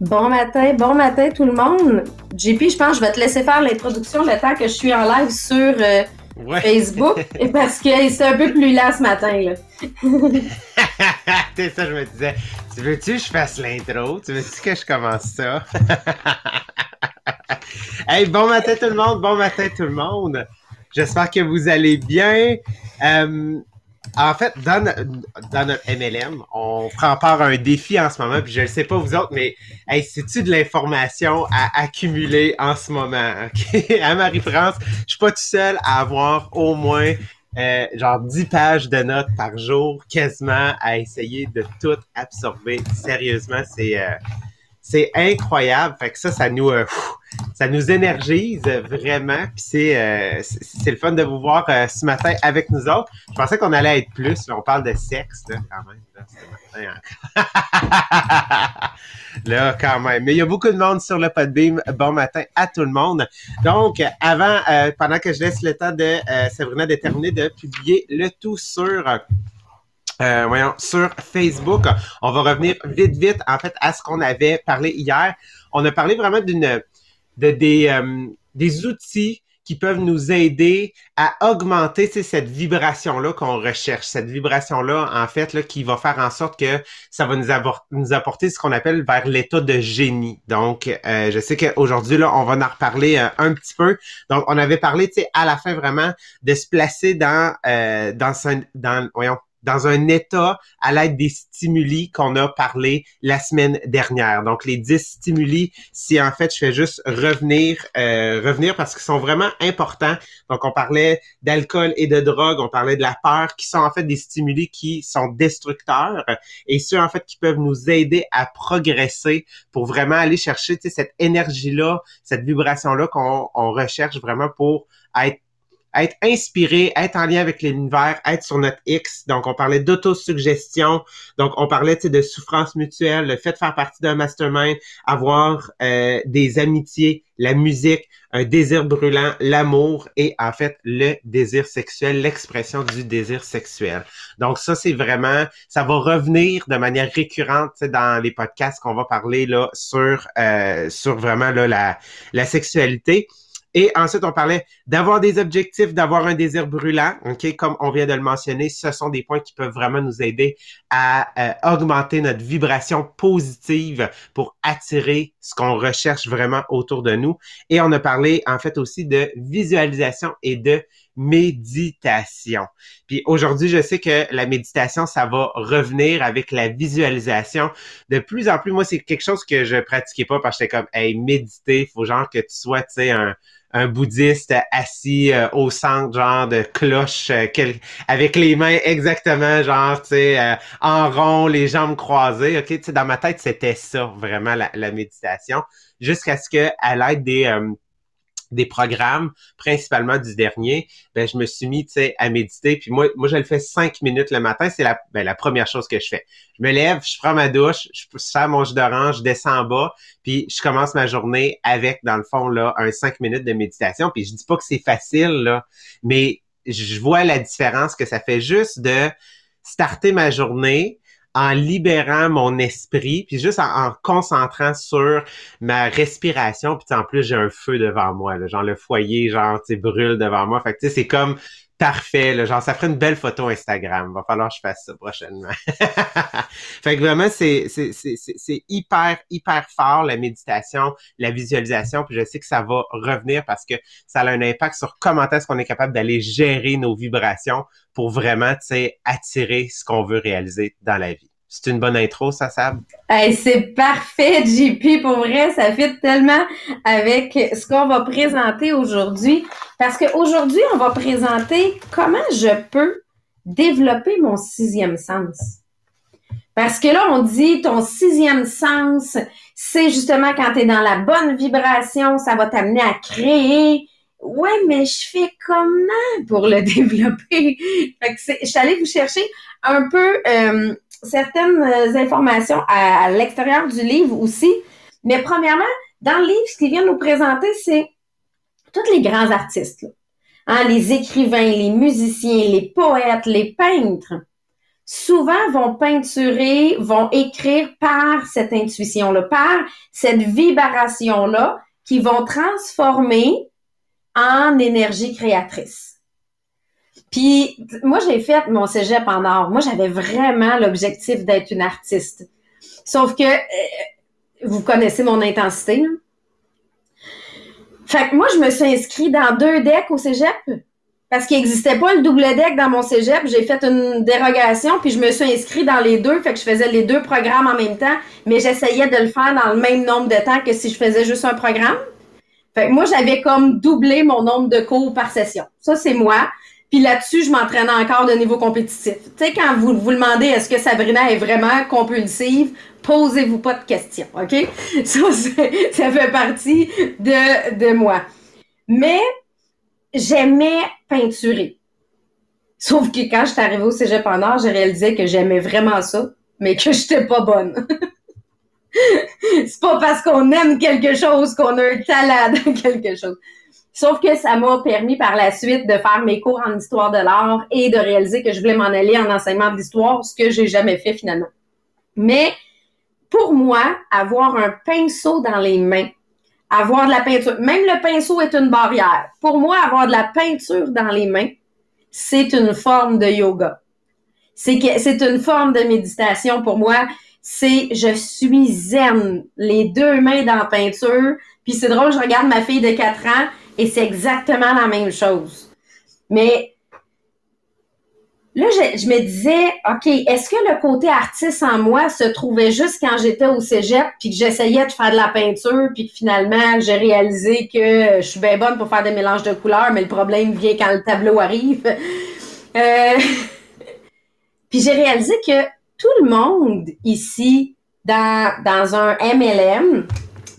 Bon matin, bon matin tout le monde. JP, je pense que je vais te laisser faire l'introduction le temps que je suis en live sur euh, Facebook parce que c'est un peu plus là ce matin. Là. c'est ça, je me disais. Tu veux-tu que je fasse l'intro? Tu veux-tu que je commence ça? hey, bon matin tout le monde, bon matin tout le monde. J'espère que vous allez bien. Euh, en fait, dans, notre MLM, on prend part à un défi en ce moment, puis je ne sais pas vous autres, mais hey, c'est-tu de l'information à accumuler en ce moment? à Marie-France, je suis pas tout seul à avoir au moins euh, genre 10 pages de notes par jour, quasiment à essayer de tout absorber. Sérieusement, c'est euh, c'est incroyable. Fait que ça, ça nous, euh, ça nous énergise vraiment. Puis c'est, euh, c'est le fun de vous voir euh, ce matin avec nous autres. Je pensais qu'on allait être plus. on parle de sexe là, quand même. Là, là, quand même. Mais il y a beaucoup de monde sur le Podbeam. Bon matin à tout le monde. Donc, avant, pendant que je laisse le temps de Sabrina de terminer de publier le tout sur euh, voyons, sur Facebook. On va revenir vite, vite, en fait, à ce qu'on avait parlé hier. On a parlé vraiment d'une, de, des, euh, des outils qui peuvent nous aider à augmenter cette vibration-là qu'on recherche. Cette vibration-là, en fait, là, qui va faire en sorte que ça va nous, apporter ce qu'on appelle vers l'état de génie. Donc, euh, je sais qu'aujourd'hui, là, on va en reparler un petit peu. Donc, on avait parlé, tu sais, à la fin vraiment de se placer dans, euh, dans, dans, voyons, dans un état à l'aide des stimuli qu'on a parlé la semaine dernière. Donc, les 10 stimuli, si en fait je fais juste revenir, euh, revenir parce qu'ils sont vraiment importants. Donc, on parlait d'alcool et de drogue, on parlait de la peur, qui sont en fait des stimuli qui sont destructeurs et ceux en fait qui peuvent nous aider à progresser pour vraiment aller chercher cette énergie-là, cette vibration-là qu'on recherche vraiment pour être être inspiré, être en lien avec l'univers, être sur notre X. Donc, on parlait d'autosuggestion. Donc, on parlait de souffrance mutuelle, le fait de faire partie d'un mastermind, avoir euh, des amitiés, la musique, un désir brûlant, l'amour et en fait le désir sexuel, l'expression du désir sexuel. Donc, ça, c'est vraiment, ça va revenir de manière récurrente dans les podcasts qu'on va parler là sur, euh, sur vraiment là, la, la sexualité. Et ensuite, on parlait d'avoir des objectifs, d'avoir un désir brûlant. OK, comme on vient de le mentionner, ce sont des points qui peuvent vraiment nous aider à euh, augmenter notre vibration positive pour attirer ce qu'on recherche vraiment autour de nous. Et on a parlé en fait aussi de visualisation et de méditation. Puis aujourd'hui, je sais que la méditation, ça va revenir avec la visualisation. De plus en plus, moi, c'est quelque chose que je pratiquais pas parce que j'étais comme, hey, méditer, faut genre que tu sois, tu sais, un, un bouddhiste assis euh, au centre, genre de cloche, euh, avec les mains exactement, genre, tu sais, euh, en rond, les jambes croisées. Ok, tu sais, dans ma tête, c'était ça, vraiment, la, la méditation, jusqu'à ce que, à l'aide des des programmes, principalement du dernier, ben je me suis mis, à méditer. Puis moi, moi, je le fais cinq minutes le matin. C'est la, ben, première chose que je fais. Je me lève, je prends ma douche, je fais mon jus d'orange, je descends en bas, puis je commence ma journée avec, dans le fond, là, un cinq minutes de méditation. Puis je dis pas que c'est facile, là, mais je vois la différence que ça fait juste de starter ma journée, en libérant mon esprit, puis juste en, concentrant sur ma respiration, puis en plus j'ai un feu devant moi, là, genre le foyer, genre tu brûle devant moi, fait que tu sais c'est comme parfait, là, genre ça ferait une belle photo Instagram, va falloir que je fasse ça prochainement. fait que vraiment c'est c'est c'est hyper hyper fort la méditation, la visualisation, puis je sais que ça va revenir parce que ça a un impact sur comment est-ce qu'on est capable d'aller gérer nos vibrations pour vraiment, tu sais, attirer ce qu'on veut réaliser dans la vie. C'est une bonne intro, ça, Sab? c'est parfait, JP. Pour vrai, ça fit tellement avec ce qu'on va présenter aujourd'hui. Parce qu'aujourd'hui, on va présenter comment je peux développer mon sixième sens. Parce que là, on dit ton sixième sens, c'est justement quand tu es dans la bonne vibration, ça va t'amener à créer, ouais, mais je fais comment pour le développer? Fait que je suis allée vous chercher un peu euh, certaines euh, informations à, l'extérieur du livre aussi. Mais premièrement, dans le livre, ce qu'il vient nous présenter, c'est tous les grands artistes. Hein, les écrivains, les musiciens, les poètes, les peintres souvent vont peinturer, vont écrire par cette intuition-là, par cette vibration-là, qui vont transformer en énergie créatrice. Puis moi, j'ai fait mon cégep en art. Moi, j'avais vraiment l'objectif d'être une artiste. Sauf que euh, vous connaissez mon intensité. Fait que moi, je me suis inscrite dans deux decks au cégep parce qu'il n'existait pas le double deck dans mon cégep. J'ai fait une dérogation, puis je me suis inscrite dans les deux. Fait que je faisais les deux programmes en même temps, mais j'essayais de le faire dans le même nombre de temps que si je faisais juste un programme. Fait que moi, j'avais comme doublé mon nombre de cours par session. Ça, c'est moi. Puis là-dessus, je m'entraînais encore de niveau compétitif. Tu sais, quand vous vous demandez est-ce que Sabrina est vraiment compulsive, posez-vous pas de questions, OK? Ça, ça fait partie de, de moi. Mais j'aimais peinturer. Sauf que quand je suis arrivée au cégep en art, j'ai réalisé que j'aimais vraiment ça, mais que j'étais pas bonne. c'est pas parce qu'on aime quelque chose qu'on a un talent dans quelque chose. Sauf que ça m'a permis par la suite de faire mes cours en histoire de l'art et de réaliser que je voulais m'en aller en enseignement d'histoire, ce que j'ai jamais fait finalement. Mais pour moi, avoir un pinceau dans les mains, avoir de la peinture, même le pinceau est une barrière. Pour moi, avoir de la peinture dans les mains, c'est une forme de yoga. C'est une forme de méditation pour moi. C'est je suis zen, les deux mains dans la peinture. Puis c'est drôle, je regarde ma fille de 4 ans et c'est exactement la même chose. Mais là, je, me disais, OK, est-ce que le côté artiste en moi se trouvait juste quand j'étais au cégep, puis que j'essayais de faire de la peinture, puis que finalement, j'ai réalisé que je suis bien bonne pour faire des mélanges de couleurs, mais le problème vient quand le tableau arrive. Euh, puis j'ai réalisé que tout le monde ici, dans, dans un MLM,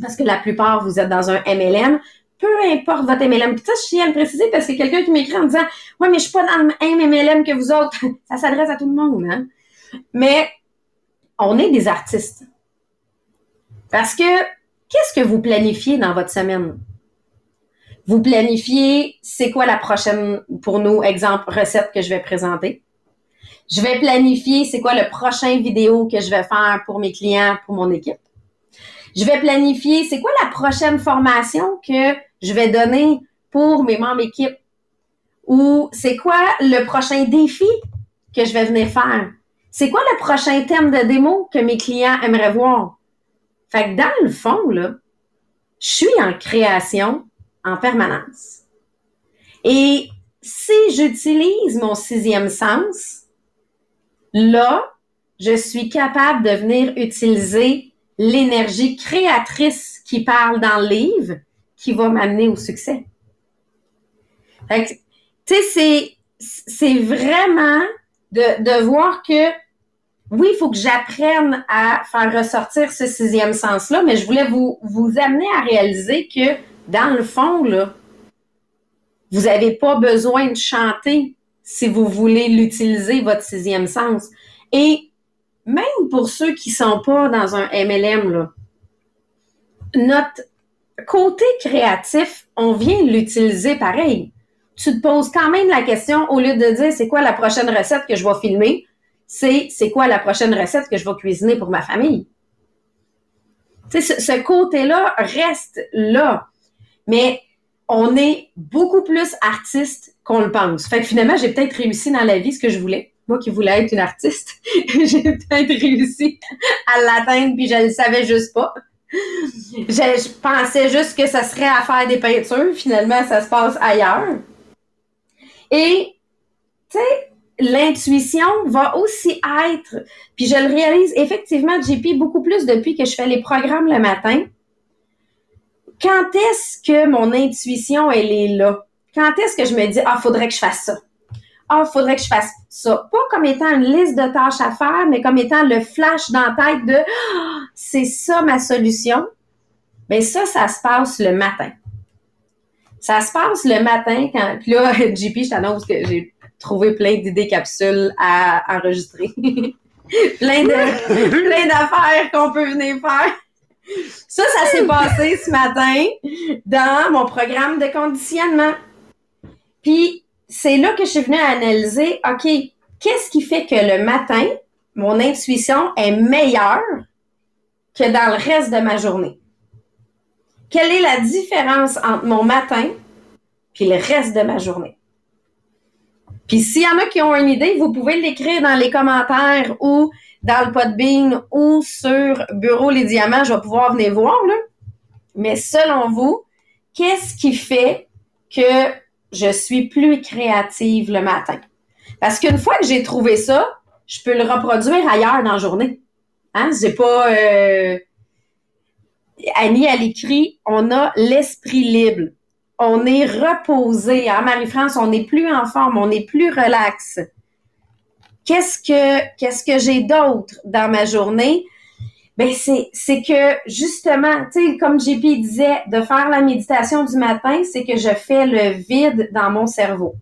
parce que la plupart, vous êtes dans un MLM, peu importe votre MLM. Puis ça, je tiens à le préciser parce que quelqu'un qui m'écrit en disant Ouais, mais je suis pas dans le même MLM que vous autres. ça s'adresse à tout le monde, hein? Mais on est des artistes. Parce que qu'est-ce que vous planifiez dans votre semaine? Vous planifiez c'est quoi la prochaine, pour nous, exemple, recette que je vais présenter? Je vais planifier c'est quoi le prochain vidéo que je vais faire pour mes clients, pour mon équipe? Je vais planifier c'est quoi la prochaine formation que je vais donner pour mes membres équipe? Ou c'est quoi le prochain défi que je vais venir faire? C'est quoi le prochain thème de démo que mes clients aimeraient voir? Fait que dans le fond, là, je suis en création en permanence. Et si j'utilise mon sixième sens, là, je suis capable de venir utiliser l'énergie créatrice qui parle dans le livre qui va m'amener au succès. tu sais, c'est, vraiment de, de voir que oui, il faut que j'apprenne à faire ressortir ce sixième sens-là, mais je voulais vous, vous amener à réaliser que dans le fond, là, vous n'avez pas besoin de chanter si vous voulez l'utiliser, votre sixième sens. Et même pour ceux qui sont pas dans un MLM, là, notre côté créatif, on vient l'utiliser pareil. Tu te poses quand même la question, au lieu de dire c'est quoi la prochaine recette que je vais filmer, c'est c'est quoi la prochaine recette que je vais cuisiner pour ma famille? Sais, ce, côté-là reste là. Mais on est beaucoup plus artiste qu'on le pense. Fait que finalement, j'ai peut-être réussi dans la vie ce que je voulais. Moi qui voulais être une artiste, j'ai peut-être réussi à l'atteindre puis je le savais juste pas je, pensais juste que ça serait à faire des peintures. Finalement, ça se passe ailleurs. Et, tu sais, l'intuition va aussi être, puis je le réalise effectivement, JP, beaucoup plus depuis que je fais les programmes le matin. Quand est-ce que mon intuition, elle est là? Quand est-ce que je me dis, ah, faudrait que je fasse ça? Ah, faudrait que je fasse ça. Pas comme étant une liste de tâches à faire, mais comme étant le flash dans la tête de ah, c'est ça ma solution. Mais ça, ça se passe le matin. Ça se passe le matin quand. Puis là, JP, je t'annonce que j'ai trouvé plein d'idées capsules à enregistrer. plein de plein d'affaires qu'on peut venir faire. Ça, ça s'est passé ce matin dans mon programme de conditionnement. Puis c'est là que je suis venue analyser, OK, qu'est-ce qui fait que le matin, mon intuition est meilleure que dans le reste de ma journée? Quelle est la différence entre mon matin puis le reste de ma journée? Puis s'il y en a qui ont une idée, vous pouvez l'écrire dans les commentaires ou dans le Podbean ou sur Bureau Les Diamants. Je vais pouvoir venir voir. Là. Mais selon vous, qu'est-ce qui fait que je suis plus créative le matin? Parce qu'une fois que j'ai trouvé ça, je peux le reproduire ailleurs dans la journée. Hein? J'ai pas. Euh... Annie, elle écrit On a l'esprit libre. On est reposé. Hein, Marie-France, on n'est plus en forme, on est plus relax. Qu'est-ce que qu'est-ce que j'ai d'autre dans ma journée? Ben c'est, que justement, tu sais, comme JP disait, de faire la méditation du matin, c'est que je fais le vide dans mon cerveau.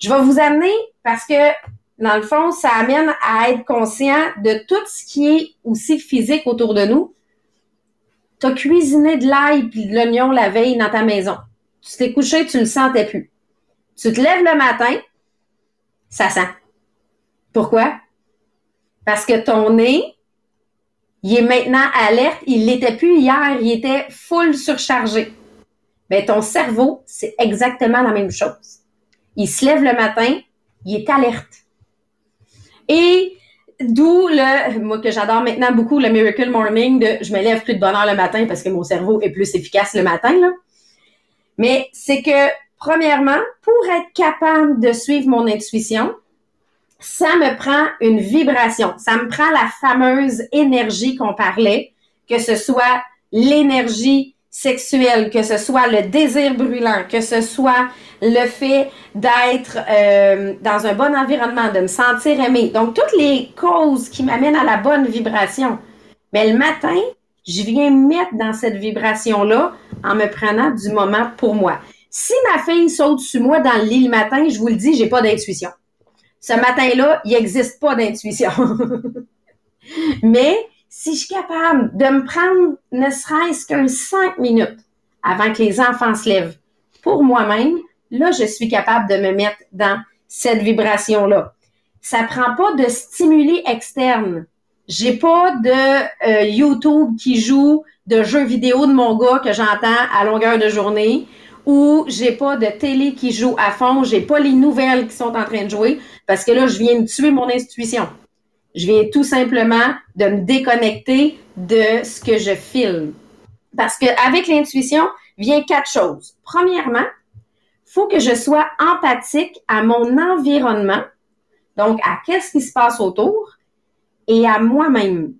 Je vais vous amener parce que dans le fond, ça amène à être conscient de tout ce qui est aussi physique autour de nous. Tu as cuisiné de l'ail et de l'oignon la veille dans ta maison. Tu t'es couché, tu le sentais plus. Tu te lèves le matin, ça sent. Pourquoi? Parce que ton nez, il est maintenant alerte. Il l'était plus hier, il était full surchargé. Mais ton cerveau, c'est exactement la même chose. Il se lève le matin, il est alerte. Et d'où le, moi que j'adore maintenant beaucoup, le Miracle Morning de je me lève plus de bonne heure le matin parce que mon cerveau est plus efficace le matin, là. Mais c'est que, premièrement, pour être capable de suivre mon intuition, ça me prend une vibration. Ça me prend la fameuse énergie qu'on parlait, que ce soit l'énergie sexuelle, que ce soit le désir brûlant, que ce soit le fait d'être euh, dans un bon environnement, de me sentir aimé. Donc, toutes les causes qui m'amènent à la bonne vibration. Mais le matin, je viens mettre dans cette vibration-là en me prenant du moment pour moi. Si ma fille saute sur moi dans le lit le matin, je vous le dis, j'ai pas d'intuition. Ce matin-là, il n'existe pas d'intuition. Mais si je suis capable de me prendre ne serait-ce qu'un cinq minutes avant que les enfants se lèvent pour moi-même, là, je suis capable de me mettre dans cette vibration-là. Ça prend pas de stimuli externe. J'ai pas de euh, YouTube qui joue de jeux vidéo de mon gars que j'entends à longueur de journée ou j'ai pas de télé qui joue à fond, j'ai pas les nouvelles qui sont en train de jouer parce que là, je viens de tuer mon intuition. Je viens tout simplement de me déconnecter de ce que je filme. Parce qu'avec l'intuition, vient quatre choses. Premièrement, faut que je sois empathique à mon environnement, donc à qu'est-ce qui se passe autour et à moi-même.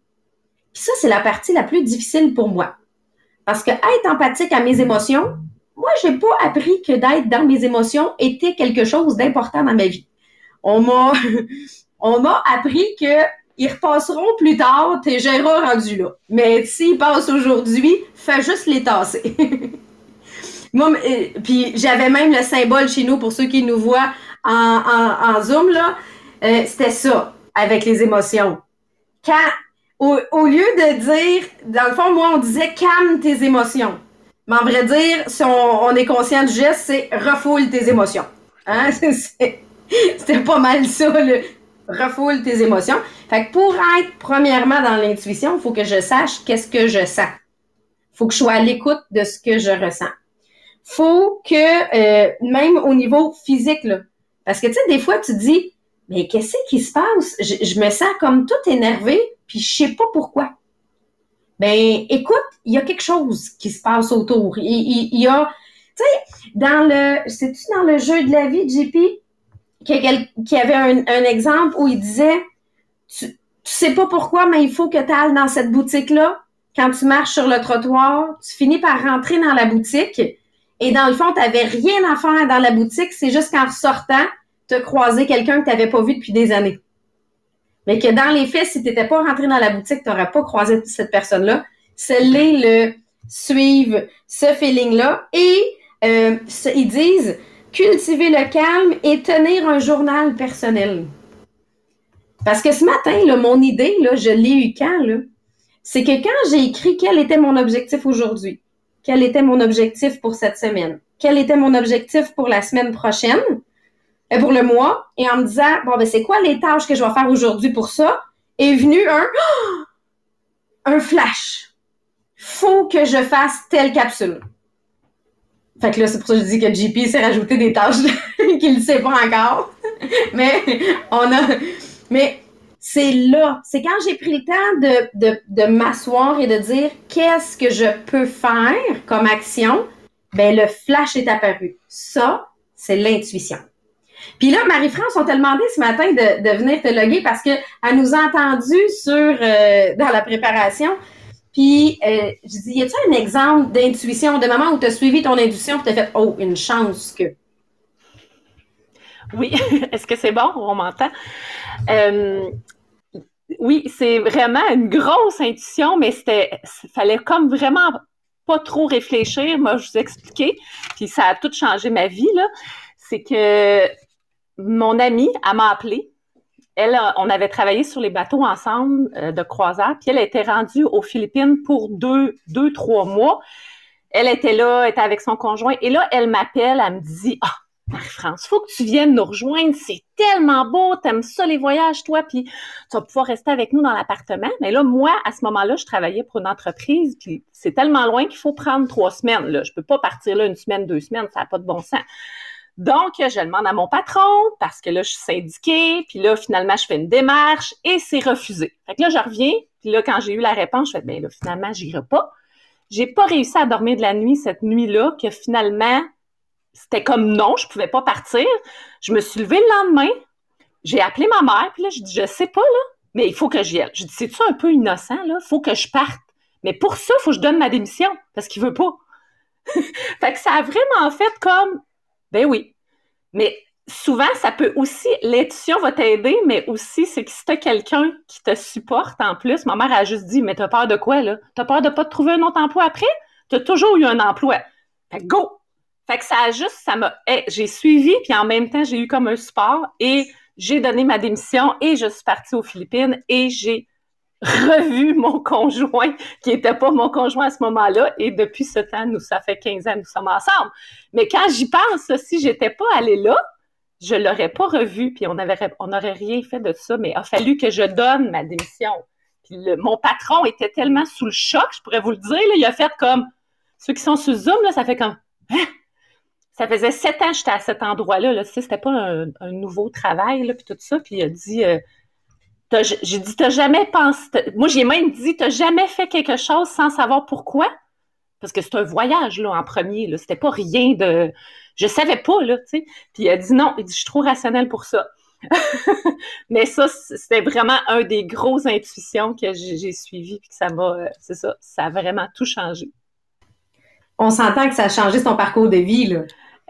Puis ça, c'est la partie la plus difficile pour moi. Parce que être empathique à mes émotions, moi, j'ai pas appris que d'être dans mes émotions était quelque chose d'important dans ma vie. On m'a, on m'a appris que ils repasseront plus tard, t'es Gérard rendu là. Mais s'ils passent aujourd'hui, fais juste les tasser. Moi, euh, puis j'avais même le symbole chez nous pour ceux qui nous voient en, en, Zoom, là. Euh, c'était ça, avec les émotions. Quand, au, lieu de dire, dans le fond, moi, on disait calme tes émotions. Mais en vrai dire, si on, est conscient du geste, c'est refoule tes émotions. Hein? C'était pas mal ça, le refoule tes émotions. Fait que pour être premièrement dans l'intuition, il faut que je sache qu'est-ce que je sens. faut que je sois à l'écoute de ce que je ressens. faut que, euh, même au niveau physique, là, parce que tu sais, des fois, tu dis, mais qu'est-ce qui se passe? Je, je me sens comme tout énervé, puis je sais pas pourquoi. Ben, écoute, il y a quelque chose qui se passe autour. Il, y a, tu sais, dans le, c'est-tu dans le jeu de la vie, JP, qui avait un, un, exemple où il disait, tu, tu sais pas pourquoi, mais il faut que tu ailles dans cette boutique-là. Quand tu marches sur le trottoir, tu finis par rentrer dans la boutique et dans le fond, tu n'avais rien à faire dans la boutique. C'est juste qu'en sortant, tu as croisé quelqu'un que tu n'avais pas vu depuis des années. Mais que dans les faits, si tu n'étais pas rentré dans la boutique, tu n'aurais pas croisé cette personne-là. C'est le suivre ce feeling-là. Et euh, ils disent cultiver le calme et tenir un journal personnel. Parce que ce matin, là, mon idée, là, je l'ai eu quand? C'est que quand j'ai écrit quel était mon objectif aujourd'hui, quel était mon objectif pour cette semaine, quel était mon objectif pour la semaine prochaine, pour le mois, et en me disant, bon, ben, c'est quoi les tâches que je vais faire aujourd'hui pour ça, est venu un, un flash. Faut que je fasse telle capsule. Fait que là, c'est pour ça que je dis que JP s'est rajouté des tâches qu'il ne sait pas encore. mais on a. Mais c'est là. C'est quand j'ai pris le temps de, de, de m'asseoir et de dire qu'est-ce que je peux faire comme action? Ben, le flash est apparu. Ça, c'est l'intuition. Puis là, Marie-France, on t'a demandé ce matin de, venir te loguer parce qu'elle nous a entendu sur euh, dans la préparation. Puis, euh, je dis, y a-tu un exemple d'intuition, de moment où tu as suivi ton intuition et tu as fait, oh, une chance que. Oui, est-ce que c'est bon? On m'entend. Euh, oui, c'est vraiment une grosse intuition, mais c'était, fallait comme vraiment pas trop réfléchir. Moi, je vous expliquer, puis ça a tout changé ma vie, là. C'est que mon amie, elle m'a appelé. Elle, on avait travaillé sur les bateaux ensemble euh, de croisière, puis elle était rendue aux Philippines pour deux, deux, trois mois. Elle était là, était avec son conjoint, et là, elle m'appelle, elle me dit Ah, Marie-France, faut que tu viennes nous rejoindre, c'est tellement beau, t'aimes ça les voyages, toi, puis tu vas pouvoir rester avec nous dans l'appartement. Mais là, moi, à ce moment-là, je travaillais pour une entreprise, puis c'est tellement loin qu'il faut prendre trois semaines. Là. Je peux pas partir là une semaine, deux semaines, ça n'a pas de bon sens. Donc, je demande à mon patron parce que là, je suis syndiquée, puis là, finalement, je fais une démarche et c'est refusé. Fait que là, je reviens, puis là, quand j'ai eu la réponse, je fais, ben là, finalement, j'irai pas. J'ai pas réussi à dormir de la nuit cette nuit-là, que finalement, c'était comme non, je pouvais pas partir. Je me suis levée le lendemain, j'ai appelé ma mère, puis là, je dis, je sais pas, là, mais il faut que j'y aille. Je dis, c'est-tu un peu innocent, là? Faut que je parte. Mais pour ça, il faut que je donne ma démission, parce qu'il veut pas. fait que ça a vraiment fait comme, ben oui. Mais souvent, ça peut aussi, l'intuition va t'aider, mais aussi, c'est que si t'as quelqu'un qui te supporte en plus, ma mère a juste dit, mais t'as peur de quoi, là? T'as peur de pas te trouver un autre emploi après? T'as toujours eu un emploi. Fait go! Fait que ça a juste, ça m'a, j'ai suivi, puis en même temps, j'ai eu comme un support et j'ai donné ma démission et je suis partie aux Philippines et j'ai revu mon conjoint qui n'était pas mon conjoint à ce moment-là et depuis ce temps, nous, ça fait 15 ans, nous sommes ensemble. Mais quand j'y pense, si j'étais pas allée là, je l'aurais pas revu puis on n'aurait rien fait de ça, mais il a fallu que je donne ma démission. Puis mon patron était tellement sous le choc, je pourrais vous le dire, il a fait comme, ceux qui sont sous Zoom, là, ça fait comme, hein? ça faisait sept ans que j'étais à cet endroit-là. Là, c'était pas un, nouveau travail, là, puis tout ça. Puis il a dit, euh, j'ai dit, t'as jamais pensé, moi j'ai même dit, t'as jamais fait quelque chose sans savoir pourquoi? Parce que c'est un voyage, là, en premier, là. C'était pas rien de, je savais pas, là, tu sais. Puis a dit non, il dit, je suis trop rationnel pour ça. Mais ça, c'était vraiment un des grosses intuitions que j'ai suivies, puis que ça m'a, euh, c'est ça, ça a vraiment tout changé. On s'entend que ça a changé son parcours de vie, là.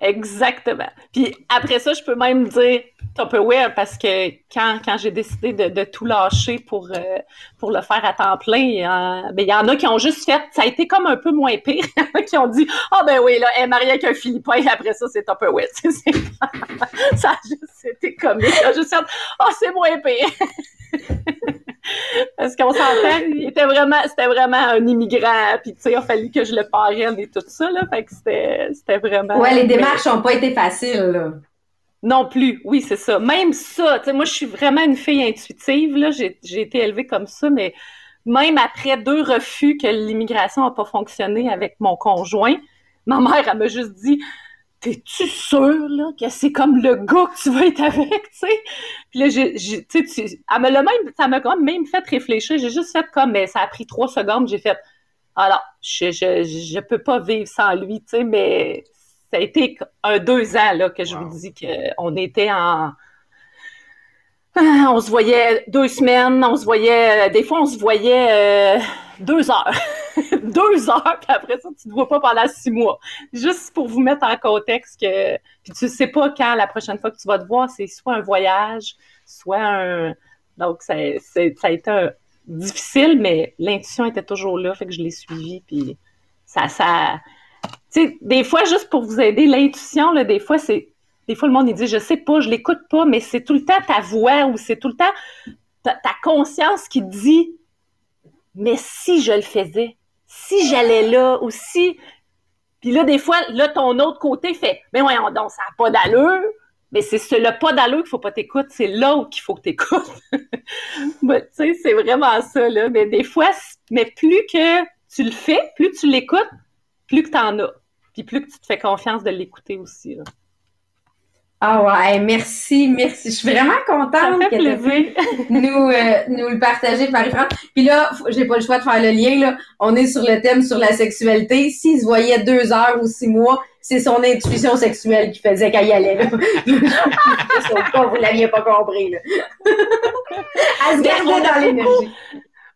Exactement. Puis après ça, je peux même dire Tupperware parce que quand, quand j'ai décidé de, de, tout lâcher pour, euh, pour le faire à temps plein, ben, il y en a qui ont juste fait, ça a été comme un peu moins pire, qui ont dit Ah oh, ben oui, là, elle mariée avec un Philippin, et après ça, c'est Tupperware. ça a juste été comique. Juste fait Ah, oh, c'est moins pire. Parce qu'on s'entend, il était vraiment, c'était vraiment un immigrant, puis tu sais, il a fallu que je le parraine et tout ça, là, fait que c'était, c'était vraiment... Ouais, les démarches n'ont pas été faciles, là. Non plus, oui, c'est ça. Même ça, tu sais, moi, je suis vraiment une fille intuitive, là, j'ai, été élevée comme ça, mais même après deux refus que l'immigration n'a pas fonctionné avec mon conjoint, ma mère, elle m'a juste dit t'es-tu sûr là, que c'est comme le gars que tu vas être avec, tu sais? Puis là, j'ai, tu sais, elle me même, ça m'a quand même fait réfléchir. J'ai juste fait comme, mais ça a pris trois secondes, j'ai fait, alors, je, je, je peux pas vivre sans lui, tu sais, mais ça a été un deux ans, là, que je vous dis qu'on était en, on se voyait deux semaines, on se voyait, des fois, on se voyait, euh, deux heures. deux heures, puis après ça, tu ne te vois pas pendant six mois. Juste pour vous mettre en contexte que puis tu sais pas quand la prochaine fois que tu vas te voir, c'est soit un voyage, soit un. Donc, ça, ça a été difficile, mais l'intuition était toujours là, fait que je l'ai suivi, puis ça. ça tu sais, des fois, juste pour vous aider, l'intuition, des fois, c'est. Des fois, le monde, il dit, je sais pas, je l'écoute pas, mais c'est tout le temps ta voix ou c'est tout le temps ta, ta conscience qui dit mais si je le faisais, si j'allais là ou si. Puis là, des fois, là, ton autre côté fait Mais voyons donc, ça n'a pas d'allure. mais c'est le pas d'allô qu'il faut pas t'écouter, c'est l'autre qu'il faut que t'écoutes. tu sais, c'est vraiment ça, là. Mais des fois, mais plus que tu le fais, plus tu l'écoutes, plus que tu en as. Puis plus que tu te fais confiance de l'écouter aussi. Là. Ah ouais, merci, merci. Je suis vraiment contente que nous, euh, nous le partager, Marie-France. Puis là, j'ai pas le choix de faire le lien. Là. On est sur le thème sur la sexualité. S'il se voyait deux heures ou six mois, c'est son intuition sexuelle qui faisait qu'elle y allait. Là. vous l'aviez pas compris. Là. Elle se gardait dans l'énergie.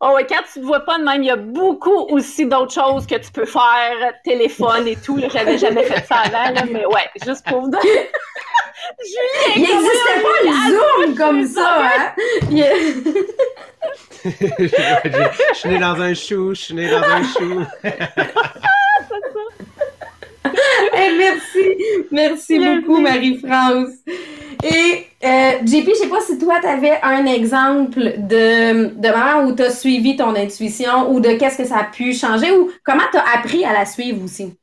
Oh ouais, quand tu ne vois pas de même, il y a beaucoup aussi d'autres choses que tu peux faire, téléphone et tout. J'avais jamais fait ça avant, là, mais ouais, juste pour vous dire. il n'existait pas le Zoom comme ça, hein? je suis né dans un chou, je suis né dans un chou. merci, merci beaucoup, Marie-France. Et euh, JP, je sais pas si toi, tu avais un exemple de, de moment où tu as suivi ton intuition ou de qu'est-ce que ça a pu changer ou comment tu as appris à la suivre aussi?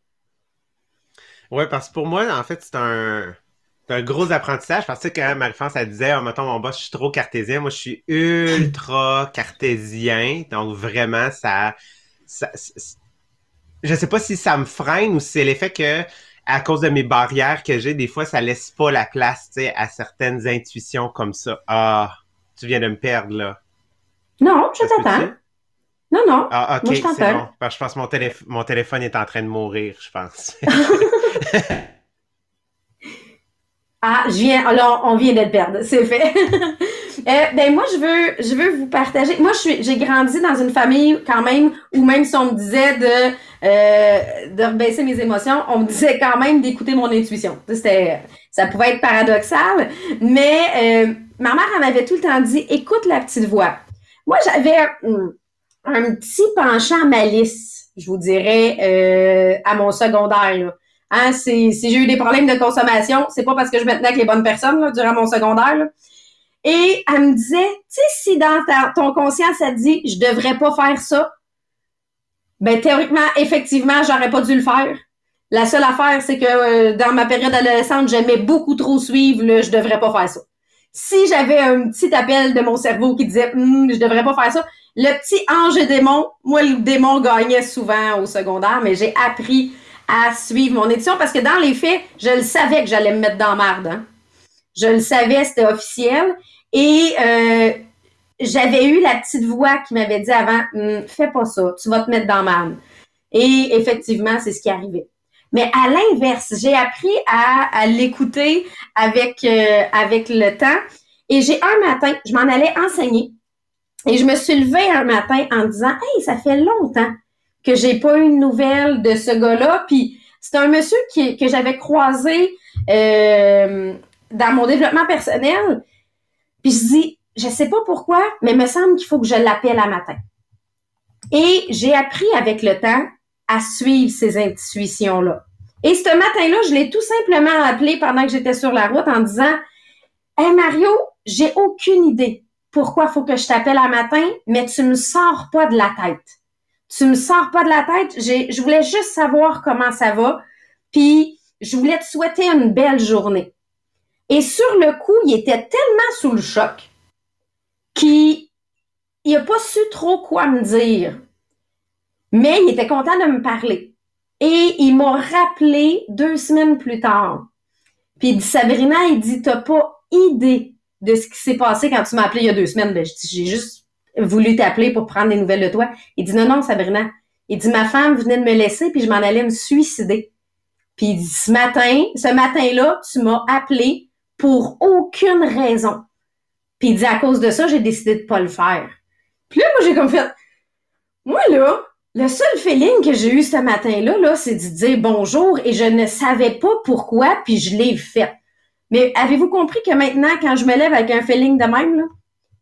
Oui, parce que pour moi, en fait, c'est un, un gros apprentissage parce que quand Marie-France, elle disait, oh, mettons, mon boss, je suis trop cartésien. Moi, je suis ultra cartésien. Donc, vraiment, ça, ça, je sais pas si ça me freine ou si c'est l'effet que à cause de mes barrières que j'ai, des fois, ça laisse pas la place, tu sais, à certaines intuitions comme ça. Ah, tu viens de me perdre, là. Non, je t'attends. Non, non. Ah, ok, c'est bon. je pense que mon, mon téléphone est en train de mourir, je pense. ah, je viens, alors, on vient de perdre, c'est fait. Euh, ben moi, je veux, je veux vous partager. Moi, je suis, j'ai grandi dans une famille quand même où même si on me disait de euh, de rebaisser mes émotions, on me disait quand même d'écouter mon intuition. C'était, ça pouvait être paradoxal, mais euh, ma mère en avait tout le temps dit écoute la petite voix. Moi, j'avais un, petit penchant malice, je vous dirais, euh, à mon secondaire. Là. Hein, si, j'ai eu des problèmes de consommation, c'est pas parce que je me tenais avec les bonnes personnes durant mon secondaire. Et elle me disait, tu sais, si dans ton conscience, ça te dit, je devrais pas faire ça, ben théoriquement, effectivement, j'aurais pas dû le faire. La seule affaire, c'est que euh, dans ma période adolescente, j'aimais beaucoup trop suivre le je devrais pas faire ça. Si j'avais un petit appel de mon cerveau qui disait hum, je devrais pas faire ça, le petit ange et démon, moi le démon gagnait souvent au secondaire, mais j'ai appris à suivre mon édition parce que dans les faits, je le savais que j'allais me mettre dans marde. Hein. Je le savais, c'était officiel. Et euh, j'avais eu la petite voix qui m'avait dit avant, hum, fais pas ça, tu vas te mettre dans mal. Et effectivement, c'est ce qui arrivait. Mais à l'inverse, j'ai appris à, l'écouter avec, euh, avec le temps. Et j'ai un matin, je m'en allais enseigner. Et je me suis levée un matin en disant, hey, ça fait longtemps que j'ai pas eu de nouvelles de ce gars-là. Puis c'est un monsieur qui, que j'avais croisé euh, dans mon développement personnel. Puis je dis, je sais pas pourquoi, mais me semble qu'il faut que je l'appelle à matin. Et j'ai appris avec le temps à suivre ces intuitions-là. Et ce matin-là, je l'ai tout simplement appelé pendant que j'étais sur la route en disant Hey Mario, j'ai aucune idée pourquoi faut que je t'appelle à matin, mais tu me sors pas de la tête. Tu me sors pas de la tête. je voulais juste savoir comment ça va. Puis, je voulais te souhaiter une belle journée. Et sur le coup, il était tellement sous le choc qui il a pas su trop quoi me dire. Mais il était content de me parler. Et il m'a rappelé deux semaines plus tard. Puis il dit, Sabrina, il dit, t'as pas idée de ce qui s'est passé quand tu m'as appelé il y a deux semaines. Ben, j'ai juste voulu t'appeler pour prendre des nouvelles de toi. Il dit, non, non, Sabrina. Il dit, ma femme venait de me laisser, puis je m'en allais me suicider. Puis il dit, ce matin, ce matin-là, tu m'as appelé pour aucune raison. Puis il dit à cause de ça, j'ai décidé de pas le faire. Puis là, moi, j'ai comme fait. Moi, là, le seul feeling que j'ai eu ce matin-là, là, c'est de dire bonjour et je ne savais pas pourquoi, puis je l'ai fait. Mais avez-vous compris que maintenant, quand je me lève avec un feeling de même, là,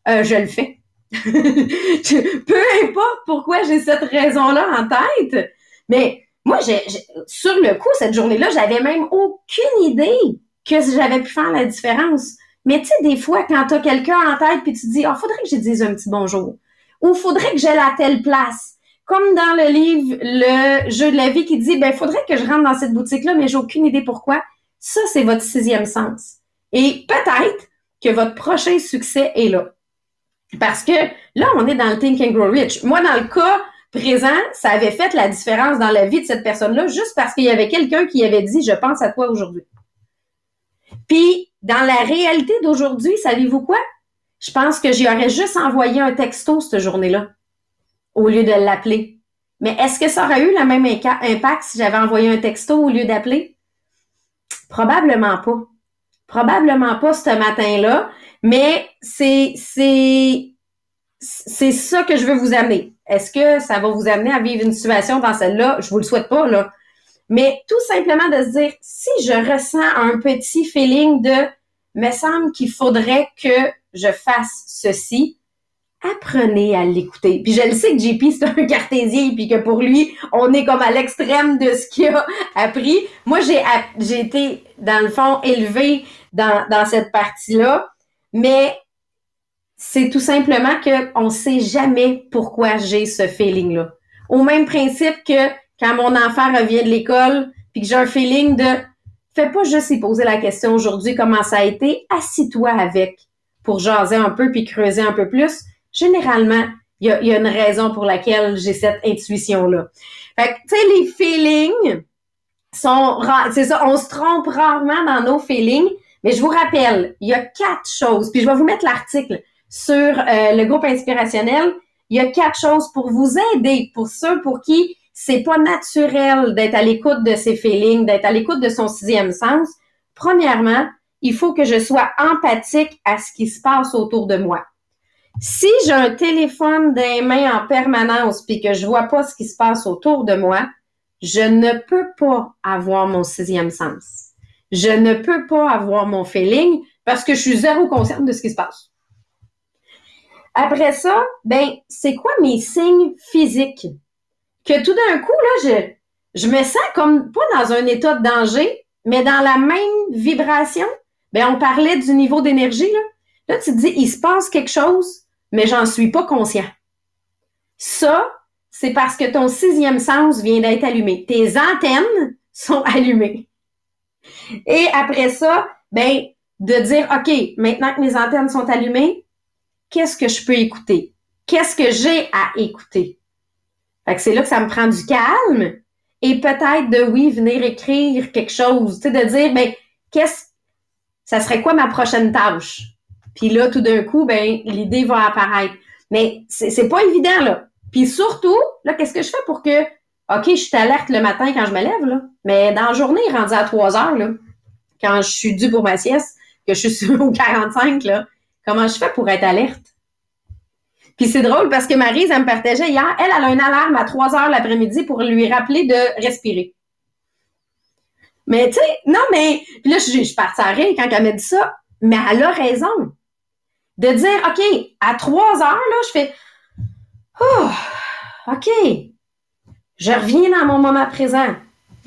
euh, je le fais. Peu importe pourquoi j'ai cette raison-là en tête, mais moi, j'ai, sur le coup, cette journée-là, j'avais même aucune idée que j'avais pu faire la différence. Mais tu sais, des fois, quand tu as quelqu'un en tête puis tu dis, oh, faudrait que je dise un petit bonjour. Ou faudrait que j'aille à telle place. Comme dans le livre Le jeu de la vie qui dit, ben, faudrait que je rentre dans cette boutique-là, mais j'ai aucune idée pourquoi. Ça, c'est votre sixième sens. Et peut-être que votre prochain succès est là. Parce que là, on est dans le Think and Grow Rich. Moi, dans le cas présent, ça avait fait la différence dans la vie de cette personne-là juste parce qu'il y avait quelqu'un qui avait dit Je pense à toi aujourd'hui. Puis, dans la réalité d'aujourd'hui, savez-vous quoi? Je pense que j'y aurais juste envoyé un texto cette journée-là au lieu de l'appeler. Mais est-ce que ça aurait eu le même impact si j'avais envoyé un texto au lieu d'appeler? Probablement pas. Probablement pas ce matin-là, mais c'est, c'est, c'est ça que je veux vous amener. Est-ce que ça va vous amener à vivre une situation dans celle-là? Je vous le souhaite pas, là. Mais tout simplement de se dire, si je ressens un petit feeling de, me semble qu'il faudrait que je fasse ceci, apprenez à l'écouter. Puis je le sais que JP, c'est un cartésien, puis que pour lui, on est comme à l'extrême de ce qu'il a appris. Moi, j'ai, j'ai été, dans le fond, élevée dans, dans cette partie-là, mais c'est tout simplement qu'on ne sait jamais pourquoi j'ai ce feeling-là. Au même principe que quand mon enfant revient de l'école, puis que j'ai un feeling de fais pas juste y poser la question aujourd'hui comment ça a été, assis-toi avec pour jaser un peu puis creuser un peu plus. Généralement, il y a, une raison pour laquelle j'ai cette intuition-là. Fait que, tu sais, les feelings sont, c'est ça, on se trompe rarement dans nos feelings, mais je vous rappelle, il y a quatre choses, puis je vais vous mettre l'article sur euh, le groupe inspirationnel. Il y a quatre choses pour vous aider, pour ceux pour qui c'est pas naturel d'être à l'écoute de ses feelings, d'être à l'écoute de son sixième sens. Premièrement, il faut que je sois empathique à ce qui se passe autour de moi. Si j'ai un téléphone dans les mains en permanence puis que je vois pas ce qui se passe autour de moi, je ne peux pas avoir mon sixième sens. Je ne peux pas avoir mon feeling parce que je suis zéro consciente de ce qui se passe. Après ça, ben, c'est quoi mes signes physiques? que tout d'un coup, là, je, je me sens comme pas dans un état de danger, mais dans la même vibration. Ben, on parlait du niveau d'énergie, là. Là, tu te dis, il se passe quelque chose, mais j'en suis pas conscient. Ça, c'est parce que ton sixième sens vient d'être allumé. Tes antennes sont allumées. Et après ça, ben, de dire, OK, maintenant que mes antennes sont allumées, qu'est-ce que je peux écouter? Qu'est-ce que j'ai à écouter? Fait que c'est là que ça me prend du calme et peut-être de, oui, venir écrire quelque chose, tu sais, de dire, ben, qu'est-ce, ça serait quoi ma prochaine tâche? Puis là, tout d'un coup, ben, l'idée va apparaître. Mais c'est pas évident, là. Puis surtout, là, qu'est-ce que je fais pour que, OK, je suis alerte le matin quand je me lève, là. Mais dans la journée, rendu à 3 heures, là, quand je suis due pour ma sieste, que je suis au 45, là, comment je fais pour être alerte? Puis c'est drôle parce que Marise, elle me partageait hier, elle, elle a une alarme à 3 heures l'après-midi pour lui rappeler de respirer. Mais tu sais, non, mais puis là, je, je partie à quand elle m'a dit ça, mais elle a raison. De dire, OK, à 3 heures, là, je fais Oh, OK. Je reviens dans mon moment présent.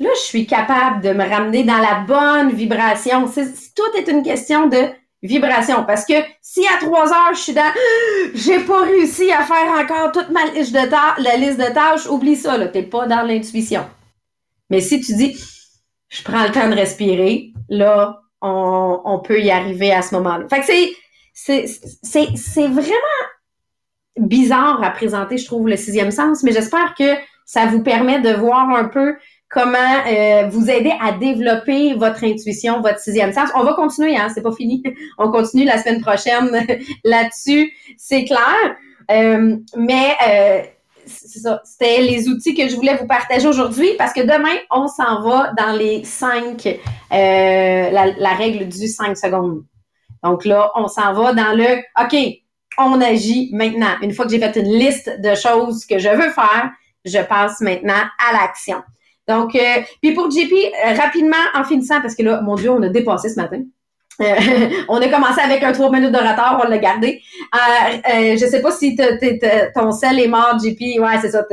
Là, je suis capable de me ramener dans la bonne vibration. tout est une question de vibration. Parce que si à trois heures, je suis dans j'ai pas réussi à faire encore toute ma liste de tâches, la liste de tâches, oublie ça, là. T'es pas dans l'intuition. Mais si tu dis je prends le temps de respirer, là, on, on peut y arriver à ce moment-là. Fait que c'est, c'est, vraiment bizarre à présenter, je trouve, le sixième sens, mais j'espère que ça vous permet de voir un peu comment euh, vous aider à développer votre intuition, votre sixième sens. On va continuer, hein, c'est pas fini. On continue la semaine prochaine là-dessus, c'est clair. Euh, mais euh, c'est ça, c'était les outils que je voulais vous partager aujourd'hui parce que demain, on s'en va dans les cinq, la, la règle du cinq secondes. Donc là, on s'en va dans le OK, on agit maintenant. Une fois que j'ai fait une liste de choses que je veux faire, je passe maintenant à l'action. Donc, euh, puis pour JP, euh, rapidement, en finissant, parce que là, mon Dieu, on a dépassé ce matin. Euh, on a commencé avec un trois minutes de on l'a gardé. Euh, je sais pas si ton sel est mort, JP. Ouais, c'est ça.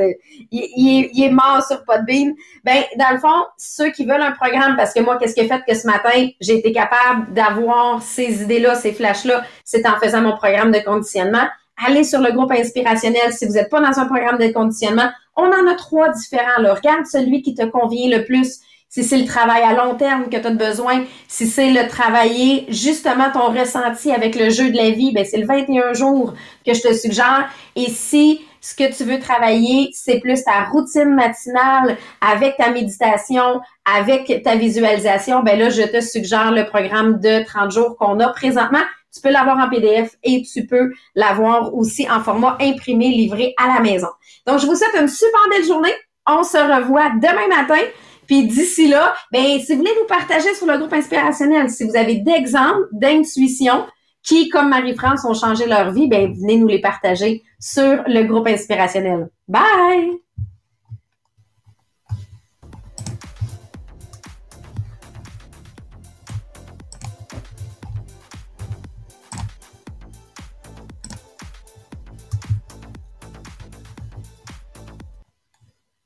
Il, est mort sur Podbean. Ben, dans le fond, ceux qui veulent un programme, parce que moi, qu'est-ce qui a fait que ce matin, j'ai été capable d'avoir ces idées-là, ces flashs-là, c'est en faisant mon programme de conditionnement. Allez sur le groupe inspirationnel si vous n'êtes pas dans un programme de conditionnement. On en a trois différents. Là. Regarde celui qui te convient le plus. Si c'est le travail à long terme que tu as besoin, si c'est le travailler justement ton ressenti avec le jeu de la vie, ben c'est le 21 jours que je te suggère. Et si ce que tu veux travailler, c'est plus ta routine matinale avec ta méditation, avec ta visualisation, ben là, je te suggère le programme de 30 jours qu'on a présentement. Tu peux l'avoir en PDF et tu peux l'avoir aussi en format imprimé, livré à la maison. Donc, je vous souhaite une super belle journée. On se revoit demain matin. Puis d'ici là, ben, si vous voulez vous partager sur le groupe inspirationnel, si vous avez d'exemples d'intuition qui, comme Marie-France, ont changé leur vie, ben, venez nous les partager sur le groupe inspirationnel. Bye!